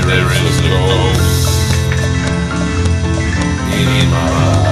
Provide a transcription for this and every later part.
there is no. Hope in my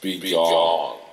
be be gone.